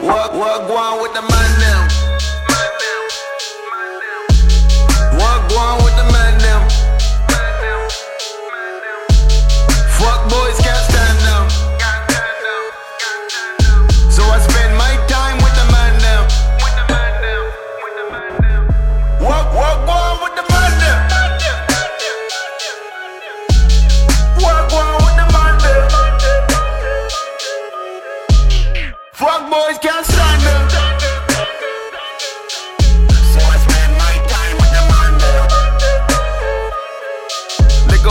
What, what go on with the mandem? Fuck boys can't stand them.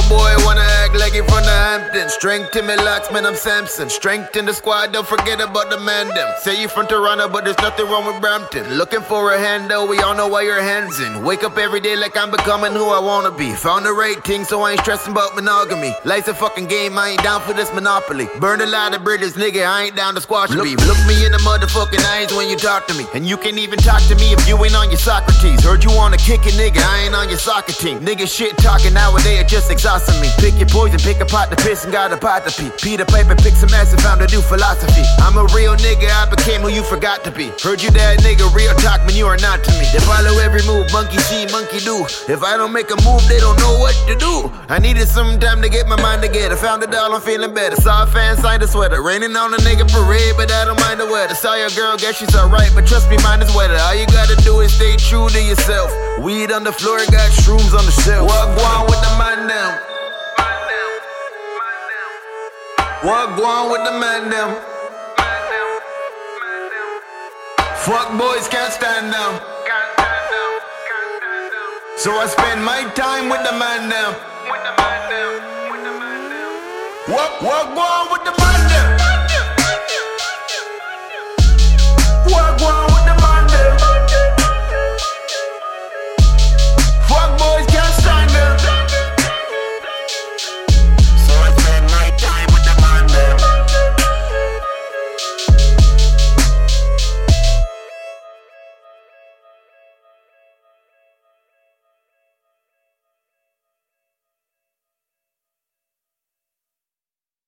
Boy wanna he from the Hamptons. Strength in me locks, man, I'm Samson. Strength in the squad, don't forget about the mandem. Say you from Toronto, but there's nothing wrong with Brampton. Looking for a hand though, we all know why your hands in. Wake up every day like I'm becoming who I wanna be. Found the right thing, so I ain't stressing about monogamy. Life's a fucking game, I ain't down for this monopoly. Burn a lot of bridges, nigga, I ain't down to squash the beef. Look me in the motherfucking eyes when you talk to me. And you can even talk to me if you ain't on your Socrates. Heard you wanna kick it, nigga, I ain't on your soccer team. Nigga shit talking nowadays, it just exhausting me. Pick your poison, pick a pot to piss and got a pot to pee. Peter Piper pick some ass and found a new philosophy. I'm a real nigga, I became who you forgot to be. Heard you that nigga, real talk, man, you are not to me. They follow every move, monkey see, monkey do. If I don't make a move, they don't know what to do. I needed some time to get my mind together. Found a doll, I'm feeling better. Saw a fan sign a sweater. Raining on a nigga parade, but I don't mind the weather. Saw your girl, guess she's alright, but trust me, mine is wetter. All you gotta do is stay true to yourself. Weed on the floor, got shrooms on the shelf. What on with the mandem? What on with the mandem? Fuck boys can't stand them. So I spend my time with the mandem. What what on with the mandem?